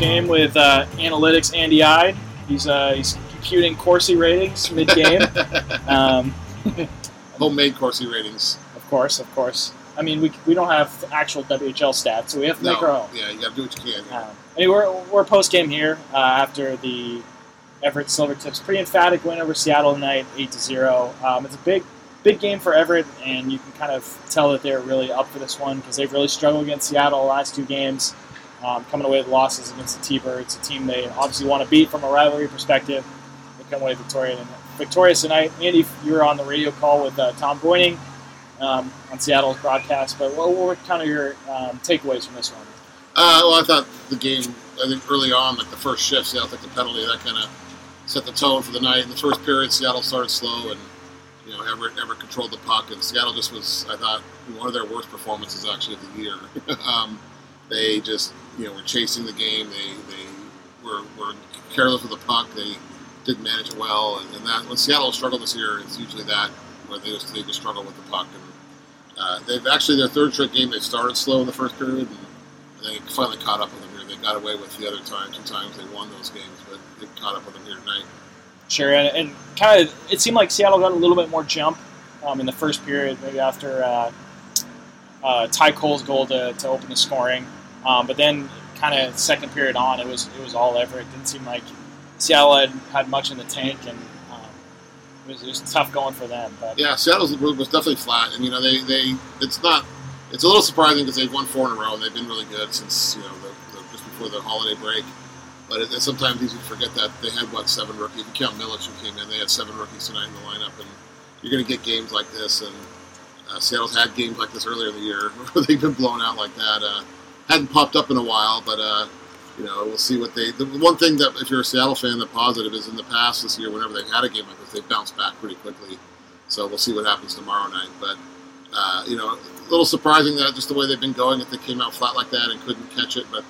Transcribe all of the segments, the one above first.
game with uh, analytics Andy Eide. He's uh, he's computing Corsi ratings mid game. um, Homemade Corsi ratings. of course, of course. I mean, we, we don't have actual WHL stats, so we have to No, make our own. yeah, you got to do what you can. Um, anyway, we're, we're post game here uh, after the Everett Silvertips pretty emphatic win over Seattle tonight, eight to zero. Um, it's a big big game for Everett, and you can kind of tell that they're really up for this one because they've really struggled against Seattle the last two games, um, coming away with losses against the T-Birds, a team they obviously want to beat from a rivalry perspective. They come away victorious, victorious tonight. Andy, you were on the radio call with uh, Tom Boyning um, on Seattle's broadcast, but what were kind of your um, takeaways from this one? Uh, well, I thought the game, I think early on, like the first shift, Seattle took the penalty. That kind of set the tone for the night. In the first period, Seattle started slow, and you know Everett never controlled the puck, and Seattle just was, I thought, one of their worst performances actually of the year. um, they just, you know, were chasing the game. They they were, were careless with the puck. They didn't manage it well, and, and that when Seattle struggled this year, it's usually that where they just they just struggle with the puck. And uh, they've actually their third straight game. They started slow in the first period, and they finally caught up with them here. They got away with the other time, two times they won those games, but they caught up with them here tonight. Sure, and, and kind of it seemed like Seattle got a little bit more jump um, in the first period, maybe after uh, uh, Ty Cole's goal to, to open the scoring. Um, but then, kind of second period on, it was it was all Everett. It didn't seem like Seattle had, had much in the tank, and um, it, was, it was tough going for them. But Yeah, Seattle's was definitely flat, and you know they, they it's not it's a little surprising because they've won four in a row and they've been really good since you know the, the, just before the holiday break. But it, sometimes easy to forget that they had what seven rookies. You count who came in, they had seven rookies tonight in the lineup, and you're going to get games like this. And uh, Seattle's had games like this earlier in the year where they've been blown out like that. Uh, hadn't popped up in a while, but uh, you know we'll see what they. The one thing that if you're a Seattle fan, the positive is in the past this year, whenever they've had a game like this, they've bounced back pretty quickly. So we'll see what happens tomorrow night. But uh, you know, a little surprising that just the way they've been going, if they came out flat like that and couldn't catch it. But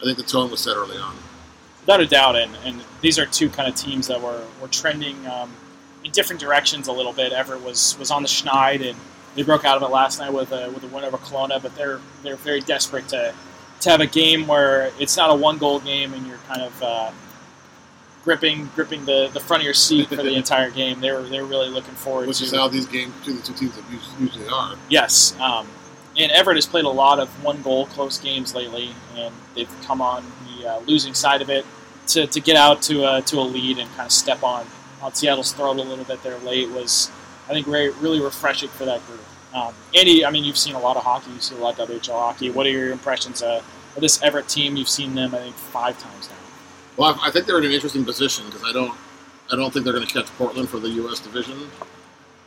I think the tone was set early on. without a doubt, and, and these are two kind of teams that were, were trending um, in different directions a little bit. Everett was, was on the schneid, and they broke out of it last night with a, with a win over Kelowna, but they're they're very desperate to, to have a game where it's not a one goal game and you're kind of uh, gripping gripping the, the front of your seat for the entire game. They were they're really looking forward Which to is how these games between the two teams usually are. Yes, um, and Everett has played a lot of one goal close games lately, and they've come on the uh, losing side of it to, to get out to a, to a lead and kind of step on on Seattle's throat a little bit there late was I think very, really refreshing for that group. Um, Andy, I mean you've seen a lot of hockey, you've seen a lot of WHL hockey. What are your impressions uh, of this Everett team? You've seen them I think five times now. Well, I I think they're in an interesting position because I don't, I don't think they're going to catch Portland for the U.S. division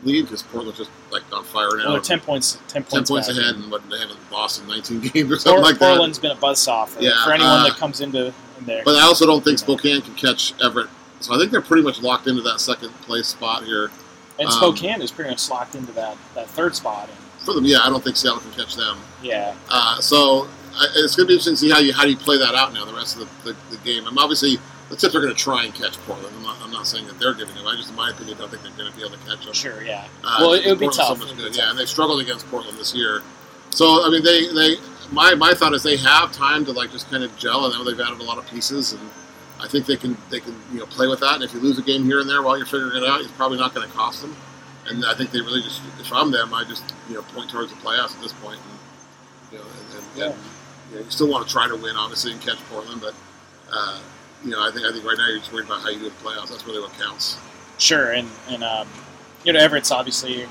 lead because Portland's just like on fire now. Well, they're ten points ten Ten points, points back. ahead, and what they haven't lost in 19 games or something like that. Portland's been a buzzsaw for, Yeah, for anyone uh, that comes into in there. But I also don't think Spokane can catch Everett. So I think they're pretty much locked into that second place spot here. And Um, Spokane is pretty much locked into that, that third spot. And, For them, yeah, I don't think Seattle can catch them. yeah, Uh, so I, it's going to be interesting to see how you how do you play that out now the rest of the, the, the game. I'm obviously the Tips are going to try and catch Portland. I'm not, I'm not saying that they're giving them. I just, in my opinion, don't think they're going to be able to catch them. sure, yeah. Uh, well, it, would be tough. So much good. be Yeah, tough. and they've struggled against Portland this year. So I mean, they they my my thought is they have time to like just kind of gel. and know they've added a lot of pieces, and I think they can they can you know play with that. And if you lose a game here and there while you're figuring it out, it's probably not going to cost them. And I think they really just if I'm them, I just you know point towards the playoffs at this point, and you know, and, and, Yeah. and you, know, you still want to try to win, obviously, and catch Portland, but. Uh, you know, I think I think right now you're just worried about how you do in the playoffs. That's really what counts. Sure, and and um, you know Everett's obviously,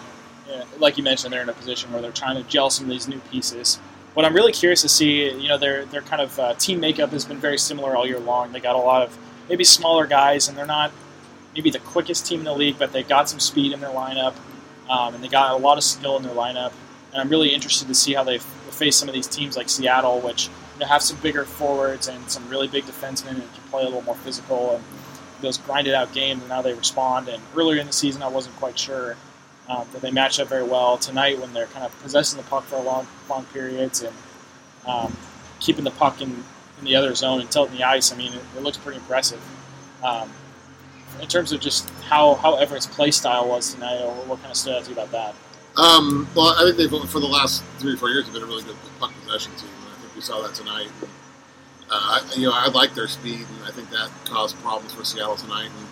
yeah, like you mentioned, they're in a position where they're trying to gel some of these new pieces. What I'm really curious to see, you know, their their kind of uh, team makeup has been very similar all year long. They got a lot of maybe smaller guys, and they're not maybe the quickest team in the league, but they've got some speed in their lineup, um, and they got a lot of skill in their lineup. And I'm really interested to see how they face some of these teams like Seattle, which you know, have some bigger forwards and some really big defensemen and can play a little more physical and those grinded out games and how they respond. And earlier in the season, I wasn't quite sure um, that they match up very well. Tonight, when they're kind of possessing the puck for long, long periods and um, keeping the puck in, in the other zone and tilting the ice, I mean, it, it looks pretty impressive. Um, in terms of just how, how Everett's play style was tonight, or what kind of stood out to you about that? Um, well, I think they've for the last three or four years have been a really good puck possession team. I think we saw that tonight. Uh, you know, I like their speed, and I think that caused problems for Seattle tonight. And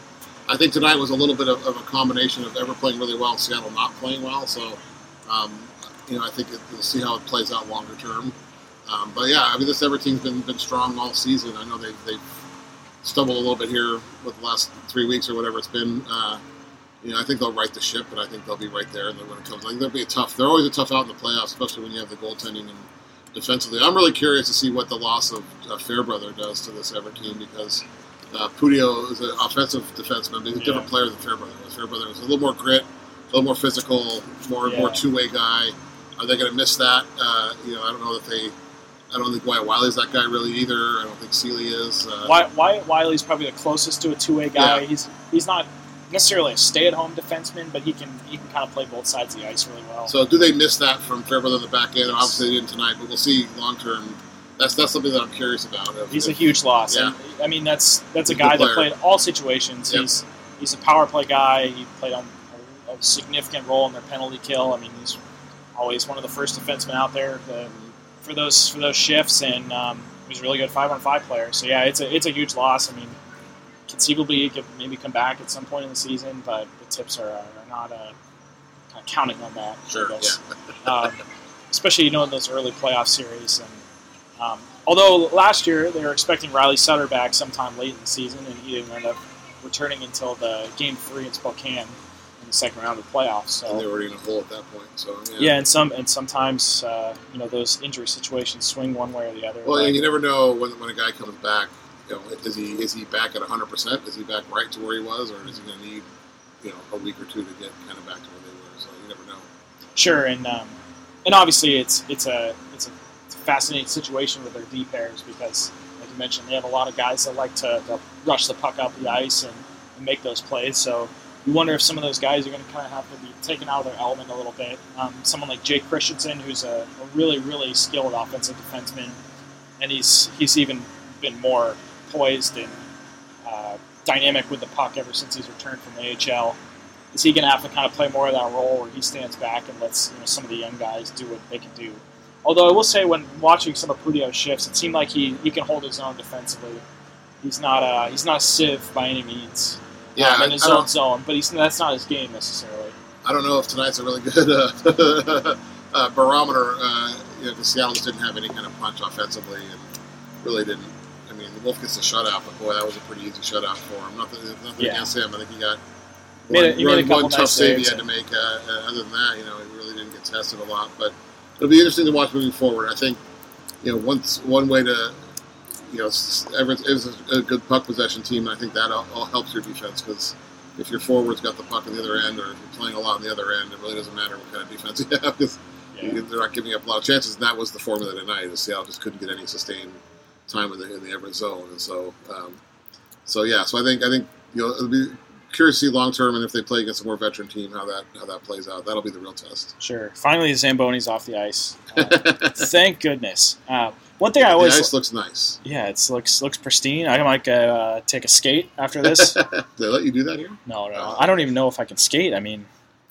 I think tonight was a little bit of, of a combination of ever playing really well and Seattle not playing well. So, um, you know, I think it, we'll see how it plays out longer term. Um, but yeah, I mean, this Ever team's been been strong all season. I know they've, they've stumbled a little bit here with the last three weeks or whatever it's been. Uh, you know, I think they'll right the ship, but I think they'll be right there. And when it comes, like, they'll be a tough. They're always a tough out in the playoffs, especially when you have the goaltending and defensively. I'm really curious to see what the loss of uh, Fairbrother does to this Ever team because uh, Puutio is an offensive defenseman, but he's a Yeah. different player than Fairbrother was. Fairbrother was a little more grit, a little more physical, more more two way guy. Are they going to miss that? Uh, you know, I don't know that they. I don't think Wyatt Wylie's that guy really either. I don't think Seeley is. Uh, Wy- Wyatt Wylie's probably the closest to a two way guy. Yeah. He's he's not necessarily a stay at home defenseman, but he can he can kind of play both sides of the ice really well. So do they miss that from Fairbrother on the back end? Obviously they didn't tonight, but we'll see long term. That's that's something that I'm curious about. If- He's a huge loss. Yeah. And, I mean, that's that's a He's guy that played all situations. Yep. He's he's a power play guy. He played on a, a significant role in their penalty kill. I mean, he's always one of the first defensemen out there to, for those for those shifts, and um, he's a really good five on five player. So yeah, it's a it's a huge loss. I mean, conceivably he could maybe come back at some point in the season, but the tips are, are not uh, kind of counting on that. Sure, guess. um, especially you know in those early playoff series. And um, although last year they were expecting Riley Sutter back sometime late in the season, and he didn't end up returning until the game three in Spokane in the second round of the playoffs. and they were already in a hole at that point. So yeah. yeah, and some and sometimes uh, you know those injury situations swing one way or the other. Well, and you never know when, when a guy comes back. You know, is he is he back at 100? percent Is he back right to where he was, or is he going to need you know a week or two to get kind of back to where they were? So you never know. Sure, and um, and obviously it's it's a fascinating situation with their D pairs because, like you mentioned, they have a lot of guys that like to, to rush the puck up the ice and, and make those plays. So you wonder if some of those guys are going to kind of have to be taken out of their element a little bit. Um, someone like Jake Christiansen, who's a, a really really skilled offensive defenseman, and he's he's even been more poised and uh, dynamic with the puck ever since he's returned from the AHL is he going to have to kind of play more of that role where he stands back and lets you know, some of the young guys do what they can do? Although I will say, when watching some of Puutio's shifts, it seemed like he, he can hold his own defensively. He's not a he's not a sieve by any means. Yeah, um, in his I own zone, but he's that's not his game necessarily. I don't know if tonight's a really good uh, uh, barometer. Uh, you know, Seattle didn't have any kind of punch offensively, and really didn't. I mean, the Wolf gets a shutout, but boy, that was a pretty easy shutout for him. Nothing, nothing Yeah. against him. I think he got Made one, a- he made a one- tough nice save he had to make. Uh, uh, other than that, you know, he really didn't get tested a lot. But it'll be interesting to watch moving forward. I think, you know, once one way to, you know, s- Everett is a, good puck possession team. I think that all, all helps your defense because if your forwards got the puck on the other end, or if you're playing a lot on the other end, it really doesn't matter what kind of defense you have because Yeah. they're not giving up a lot of chances. And that was the formula tonight. Is Seattle just couldn't get any sustained time in the in the Everett zone, and so, um, so yeah. So I think I think you know it'll be curious to see long term, and if they play against a more veteran team, how that how that plays out. That'll be the real test. Sure. Finally, the Zamboni's off the ice. Uh, thank goodness. Uh, one thing I the always ice looks nice. yeah, it looks looks pristine. I might uh, take a skate after this. they let you do that here? No, no. I don't even know if I can skate. I mean,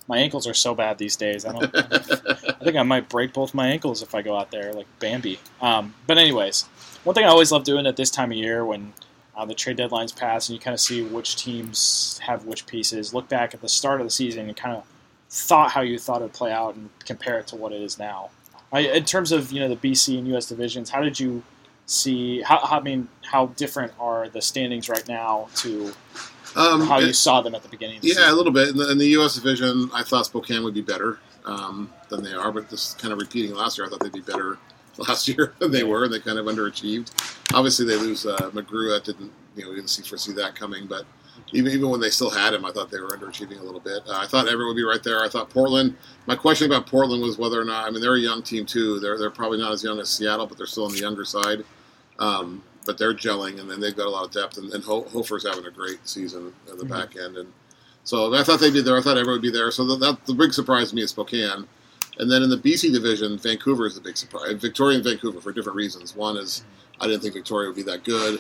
my ankles are so bad these days. I don't. I think I might break both my ankles if I go out there like Bambi. Um, but anyways, one thing I always love doing at this time of year when uh, the trade deadlines pass and you kind of see which teams have which pieces. Look back at the start of the season and kind of thought how you thought it would play out and compare it to what it is now. I, in terms of you know the BC and US divisions, how did you see? How, how I mean, how different are the standings right now to Um, how it- you saw them at the beginning? Of the Yeah, season? a little bit. In the, in the U.S. division, I thought Spokane would be better um, than they are, but just kind of repeating last year, I thought they'd be better last year than they were. And they kind of underachieved. Obviously, they lose uh, McGrew. That didn't, you know, we didn't see foresee that coming. But even even when they still had him, I thought they were underachieving a little bit. Uh, I thought Everett would be right there. I thought Portland. My question about Portland was whether or not. I mean, they're a young team too. They're they're probably not as young as Seattle, but they're still on the younger side. Um, but they're gelling, and then they've got a lot of depth. And, and Ho- Hofer's having a great season at the Mhm. back end, and so I thought they'd be there. I thought everyone would be there. So that, that the big surprise to me is Spokane. And then in the BC division, Vancouver is the big surprise. Victoria and Vancouver for different reasons. One is I didn't think Victoria would be that good.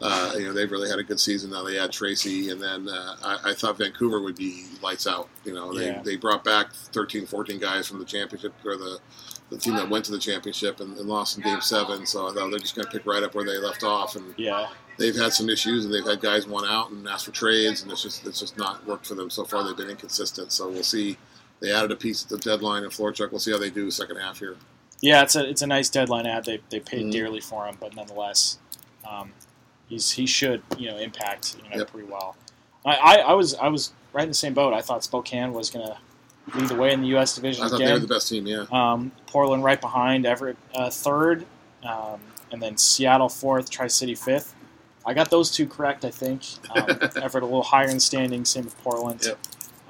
Uh, you know, they've really had a good season. Now they had Tracy, and then uh, I, I thought Vancouver would be lights out. You know, they, Yeah. they brought back 13, 14 guys from the championship or the the team that went to the championship and, and lost in Game Seven. So I thought they're just going to pick right up where they left off. And Yeah. they've had some issues, and they've had guys want out and ask for trades, and it's just it's just not worked for them so far. They've been inconsistent. So we'll see. They added a piece at the deadline in Florchuk. We'll see how they do second half here. Yeah, it's a it's a nice deadline ad. They they paid Mhm. dearly for him, but nonetheless, um, he's he should you know impact you know Yep. pretty well. I, I, I was I was right in the same boat. I thought Spokane was going to lead the way in the U.S. division I thought they were again. the best team. Yeah. Um, Portland right behind, Everett uh, third, um, and then Seattle fourth, Tri City fifth. I got those two correct, I think. Um, Everett a little higher in standing, same with Portland. Yep.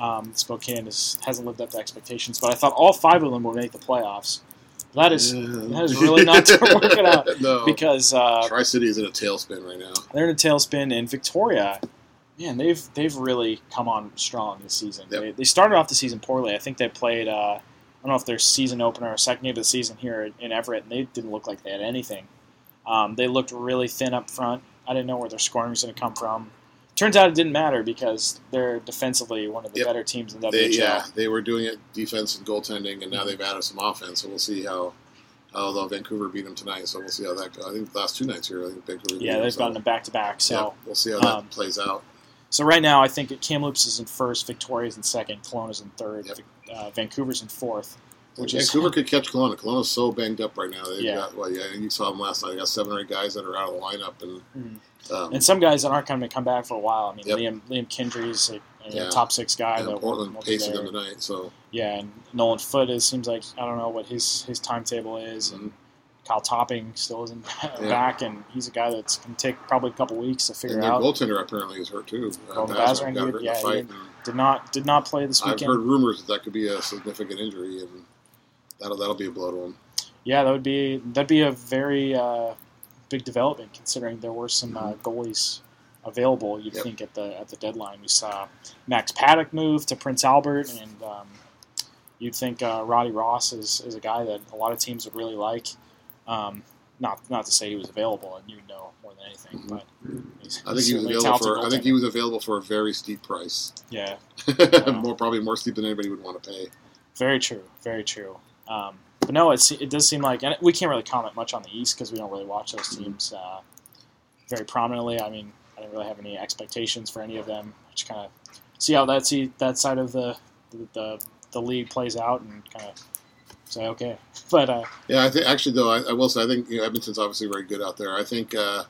Um, Spokane is, hasn't lived up to expectations, but I thought all five of them would make the playoffs. That is that is really not working out no. because uh, Tri City is in a tailspin right now. they're in a tailspin, and Victoria, man, they've they've really come on strong this season. Yep. They, they started off the season poorly. I think they played. Uh, I don't know if their season opener or second game of the season here in Everett, and they didn't look like they had anything. Um, they looked really thin up front. I didn't know where their scoring was going to come from. Turns out it didn't matter because they're defensively one of the Yep. better teams in the They, WHL. yeah, they were doing it defense and goaltending, and now they've added some offense. So we'll see how. Although Vancouver beat them tonight, so we'll see how that goes. I think the last two nights here, I think Vancouver. Yeah, them, they've gotten them back to back. So. yeah, we'll see how that um, plays out. So right now, I think Kamloops is in first, Victoria's in second, Kelowna's in third, Yep. uh, Vancouver's in fourth. Which is Vancouver could catch Kelowna. Kelowna's so banged up right now. They've Yeah. got well, yeah, you saw them last night. They got seven or eight guys that are out of the lineup, and Mhm. um, and some guys that aren't going to come back for a while. I mean, Yep. Liam Liam Kindree's a, a Yeah. top six guy. and Portland pacing them tonight. So Yeah, and Nolan Foote is seems like I don't know what his his timetable is, and Kyle Topping still isn't back, and he's a guy that's going to take probably a couple weeks to figure and their out. goaltender apparently is hurt too. Uh, Golden Basran Basran, got hurt yeah, didn't- and Did not play this weekend. I've heard rumors that that could be a significant injury, and that'll that'll be a blow to him. Yeah, that would be that'd be a very uh, big development considering there were some uh, goalies available. You'd Mm-hmm. Yep. think at the at the deadline we saw Max Paddock move to Prince Albert, and um, you'd think uh, Roddy Ross is, is a guy that a lot of teams would really like. Um, not not to say he was available, and you know more than anything, Mhm. but he's, I think he was he's certainly a available for. I think he was available for a very steep price. yeah, more probably more steep than anybody would want to pay. Very true. Very true. Um, but no, it's, it does seem like, and we can't really comment much on the East because we don't really watch those teams uh, very prominently. I mean, I didn't really have any expectations for any of them. Just kind of see how that see that side of the the, the league plays out and kind of say okay. But uh, Yeah, I think actually though, I, I will say I think you know, Edmonton's obviously very good out there. I think uh,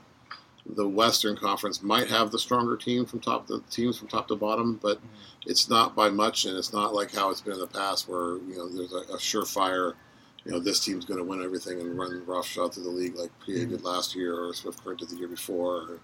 the Western Conference might have the stronger team from top the teams from top to bottom, but it's not by much, and it's not like how it's been in the past where you know there's a, a surefire. You know, this team's going to win everything and run roughshod through the league like PA did last year, or Swift Current did the year before, or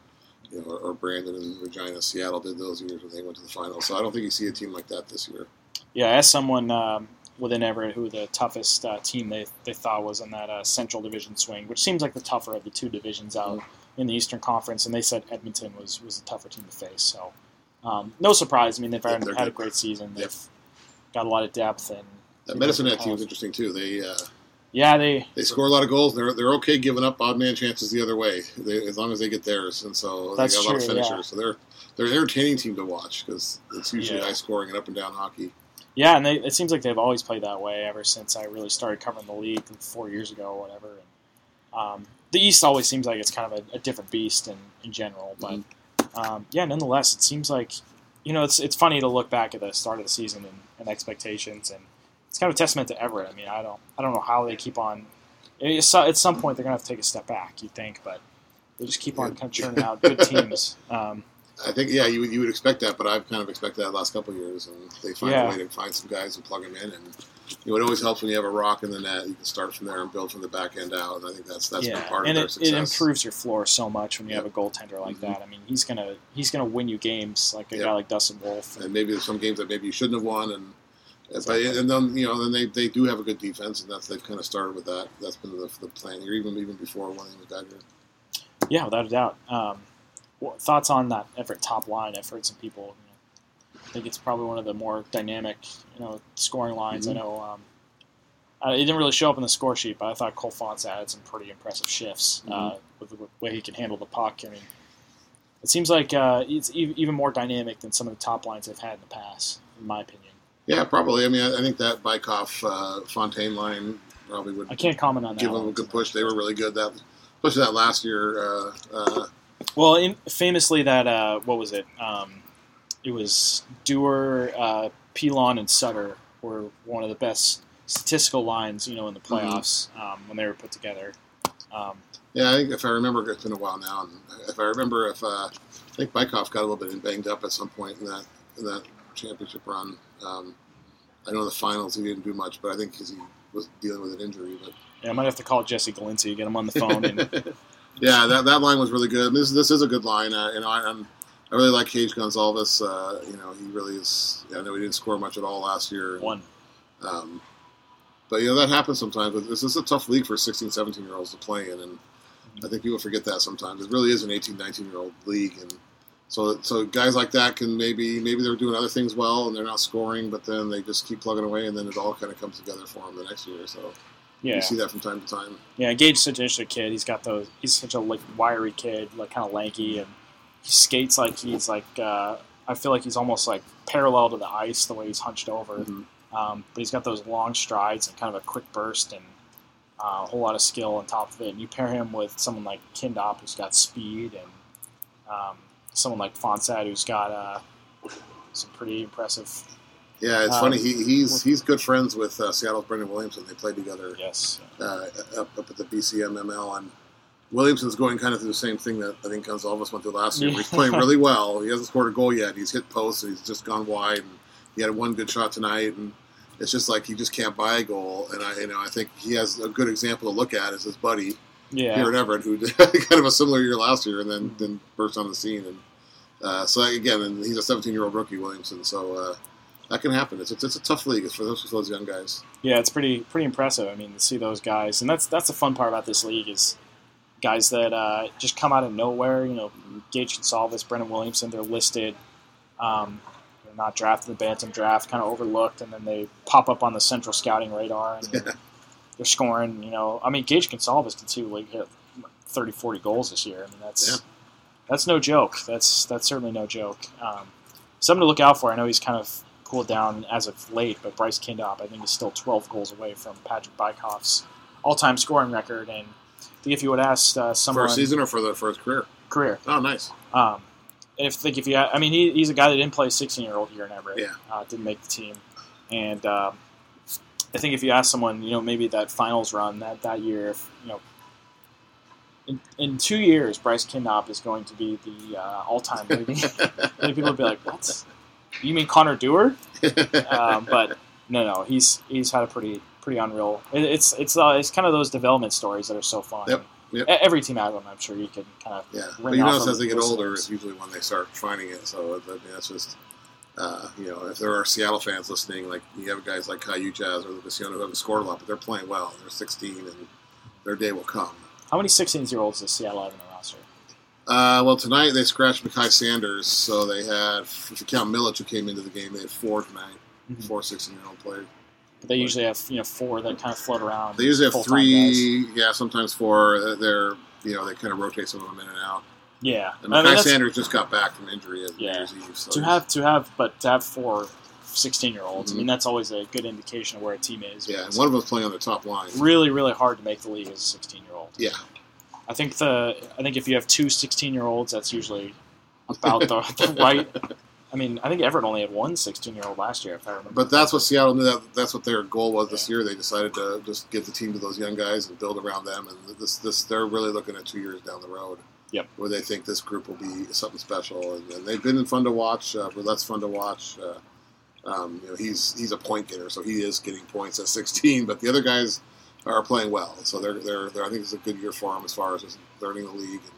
you know, or, or Brandon and Regina, Seattle did those years when they went to the finals. So I don't think you see a team like that this year. yeah, as someone um, within Everett who the toughest uh, team they, they thought was in that uh, Central Division swing, which seems like the tougher of the two divisions out in the Eastern Conference, and they said Edmonton was was a tougher team to face. So um, no surprise. I mean, they've Yeah, had, had a great season. They've Yep. got a lot of depth, and That Medicine Hat different team's calls. interesting too. They uh, yeah, they They score a lot of goals. They're they're okay giving up odd man chances the other way, they, as long as they get theirs. And so That's they got a lot of true, finishers. yeah. So they're they're an entertaining team to watch because it's usually Yeah. high scoring and up and down hockey. yeah, and they, it seems like they've always played that way ever since I really started covering the league four years ago or whatever. And, um, the East always seems like it's kind of a, a different beast in, in general, but Mm-hmm. um, yeah, nonetheless, it seems like you know it's it's funny to look back at the start of the season and, and expectations, and it's kind of a testament to Everett. I mean, I don't I don't know how they keep on. It's, at some point, they're gonna have to take a step back. You think, but they just keep on kind of churning out good teams. Um, I think yeah, you would you would expect that, but I've kind of expected that the last couple of years, and they find Yeah. a way to find some guys and plug them in. And you know, it always helps when you have a rock in the net. You can start from there and build from the back end out. And I think that's that's been yeah, part of and their it, success. it improves your floor so much when you Yep. have a goaltender like Mhm. that. I mean, he's gonna he's gonna win you games like a Yep. guy like Dustin Wolf. and maybe there's some games that maybe you shouldn't have won, and Exactly. but, and then you know then they, they do have a good defense, and that's they've kind of started with that. That's been the, the plan here, even even before winning the Dagger. Yeah, without a doubt. Um, what, thoughts on that Everett top line? I've heard some people. I think it's probably one of the more dynamic, you know, scoring lines. Mhm. I know uh, uh, it didn't really show up in the score sheet, but I thought Cole Fonstad had some pretty impressive shifts uh, Mhm. with the way he can handle the puck. I mean, it seems like uh, it's e- even more dynamic than some of the top lines they've had in the past, in my opinion. Yeah, probably. I mean, I, I think that Bajkov uh, Fontaine line probably would I can't comment on that. give them a good push. They were really good that, especially that last year. Uh, uh, Well, in, famously, that uh, what was it? Um, it was Dewar, uh, Pelon, and Sutter were one of the best statistical lines, you know, in the Mm-hmm. playoffs um, when they were put together. Um, yeah, I think if I remember, it's been a while now. And if I remember, if uh, I think Bajkov got a little bit banged up at some point in that in that championship run. Um, I know in the finals he didn't do much, but I think because he was dealing with an injury. But yeah, I might have to call Jesse Galinci, get him on the phone. And, yeah, that, that line was really good. This this is a good line. Uh, you know, I, I'm, I really like Gage Goncalves. Uh, you know, he really is. I know he didn't score much at all last year. one. Um, but you know that happens sometimes. But This is a tough league for 16, 17 year olds to play in, and I think people forget that sometimes. It really is an 18, 19 year old league, and so so guys like that can maybe maybe they're doing other things well and they're not scoring, but then they just keep plugging away, and then it all kind of comes together for them the next year. So Yeah, you see that from time to time. yeah. Gage's such an interesting kid. He's got those. He's such a like wiry kid, like kind of lanky, and he skates like he's like. Uh, I feel like he's almost like parallel to the ice the way he's hunched over. Mhm. Um, but he's got those long strides and kind of a quick burst and uh, a whole lot of skill on top of it. And you pair him with someone like Kindopp, who's got speed, and um, someone like Fonstad, who's got uh, some pretty impressive. Yeah, it's Um, funny. He, he's he's good friends with uh, Seattle's Brendan Williamson. They played together Yes. uh, up, up at the BCMML, and Williamson's going kind of through the same thing that I think Goncalves went through last year. where He's playing really well. He hasn't scored a goal yet. He's hit posts and he's just gone wide. And he had one good shot tonight, and it's just like he just can't buy a goal. And I, you know, I think he has a good example to look at as his buddy Yeah. here at Everett, who did kind of a similar year last year, and then then burst on the scene. And uh, so again, and he's a 17 year old rookie, Williamson. So. Uh, that can happen. It's, it's, it's a tough league. It's for those, for those young guys. Yeah, it's pretty pretty impressive. I mean, to see those guys, and that's that's the fun part about this league is guys that uh, just come out of nowhere. You know, Gage Goncalves, Brendan Williamson, they're listed. Um, they're not drafted in the Bantam draft, kind of overlooked, and then they pop up on the central scouting radar, and they're, they're scoring. You know, I mean, Gage Goncalves can too like hit 30, 40 goals this year. I mean, that's Yeah. that's no joke. That's that's certainly no joke. Um, something to look out for. I know he's kind of cooled down as of late, but Bryce Kindopp, I think, is still 12 goals away from Patrick Bajkov's all-time scoring record. And I think if you would ask uh, For someone a season or for the first career? career, Oh, nice. um, if think if you, I mean, he, he's a guy that didn't play a 16-year-old year in Everett, Yeah. uh, didn't make the team, and um, I think if you ask someone, you know, maybe that finals run that that year, if you know. In, in two years, Bryce Kindopp is going to be the uh, all-time leading. People would be like, "What? You mean Connor Dewar?" um, but no, no, he's he's had a pretty pretty unreal. It, it's it's uh, it's kind of those development stories that are so fun. Yep, yep. Every team has them. I'm sure you can kind of Yeah, but you notice as they get older, it's usually when they start finding it. So I mean, that's just uh, you know, if there are Seattle fans listening, like you have guys like Kai Jazz or Lucas Young who haven't scored a lot, but they're playing well. They're 16, and their day will come. How many 16 year olds does Seattle have in the roster? Uh, well, tonight they scratched Mackay Sanders, so they had, if you count Milic who came into the game, they had four tonight, Mhm. four 16 year old players. But they usually have you know four that kind of float around. They usually have full-time guys. three, yeah, sometimes four. Uh, They're, you know, they kind of rotate some of them in and out. Yeah, And I mean, Mackay Sanders just got back from injury at Yeah. New Year's Eve. So to have to have, but to have four 16 year olds. I Mhm. mean, that's always a good indication of where a team is. yeah, and one of them's playing on the top line. really, really hard to make the league as a 16 year old. Yeah, I think the I think if you have two 16 year olds, that's usually about the, the right. I mean, I think Everett only had one 16 year old last year, if I remember. But that's what Seattle knew. That that's what their goal was this year. They decided to just give the team to those young guys and build around them. And this this they're really looking at two years down the road. Yep. Where they think this group will be something special, and, and they've been fun to watch. Uh, Roulette's fun to watch. Uh, um, you know, he's he's a point getter, so he is getting points at 16. But the other guys are playing well, so they're they're, they're I think it's a good year for them as far as just learning the league and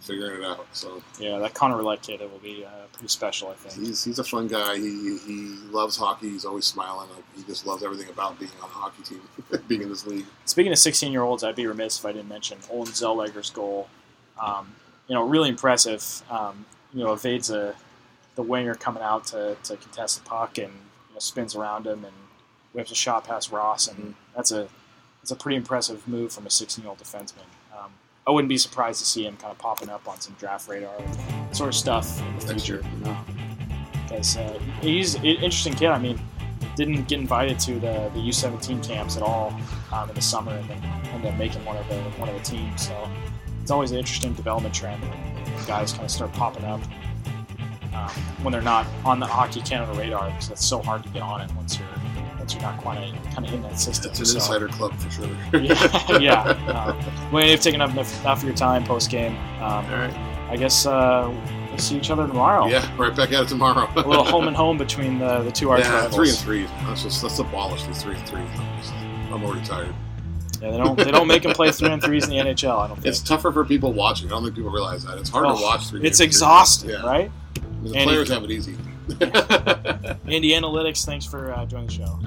figuring it out. So yeah, that Connor Roulette kid it will be uh, pretty special, I think. He's he's a fun guy. He he loves hockey. He's always smiling. Like, he just loves everything about being on a hockey team, being in this league. Speaking of 16 year olds, I'd be remiss if I didn't mention Olen Zellweger's goal. Um, you know, really impressive. Um, you know, evades a, the winger coming out to, to contest the puck and you know, spins around him and whips a shot past Ross, and that's a that's a pretty impressive move from a 16 year old defenseman. I wouldn't be surprised to see him kind of popping up on some draft radar sort of stuff in the future. because uh, he's an interesting kid. I mean, didn't get invited to the, the U17 camps at all um, in the summer, and then ended up making one of the one of the teams. So it's always an interesting development trend when guys kind of start popping up um, when they're not on the Hockey Canada radar because it's so hard to get on it once you're once you're not quite kind of in that system. It's an So, insider club for sure. yeah, yeah. Uh, well, you've taken up enough, enough of your time post game. Um, All right. I guess uh, we'll see each other tomorrow. Yeah, right back at it tomorrow. A little home and home between the, the two arch yeah, rivals. three and three. Let's just let's abolish these three and three. I'm already tired. Yeah, they don't they don't make them play three and threes in the NHL. I don't think. It's tougher for people watching. I don't think people realize that. It's hard Oh, to watch three. It's exhausting, Yeah. right? The And players it- have it easy. Andy Analytics, thanks for uh, joining the show.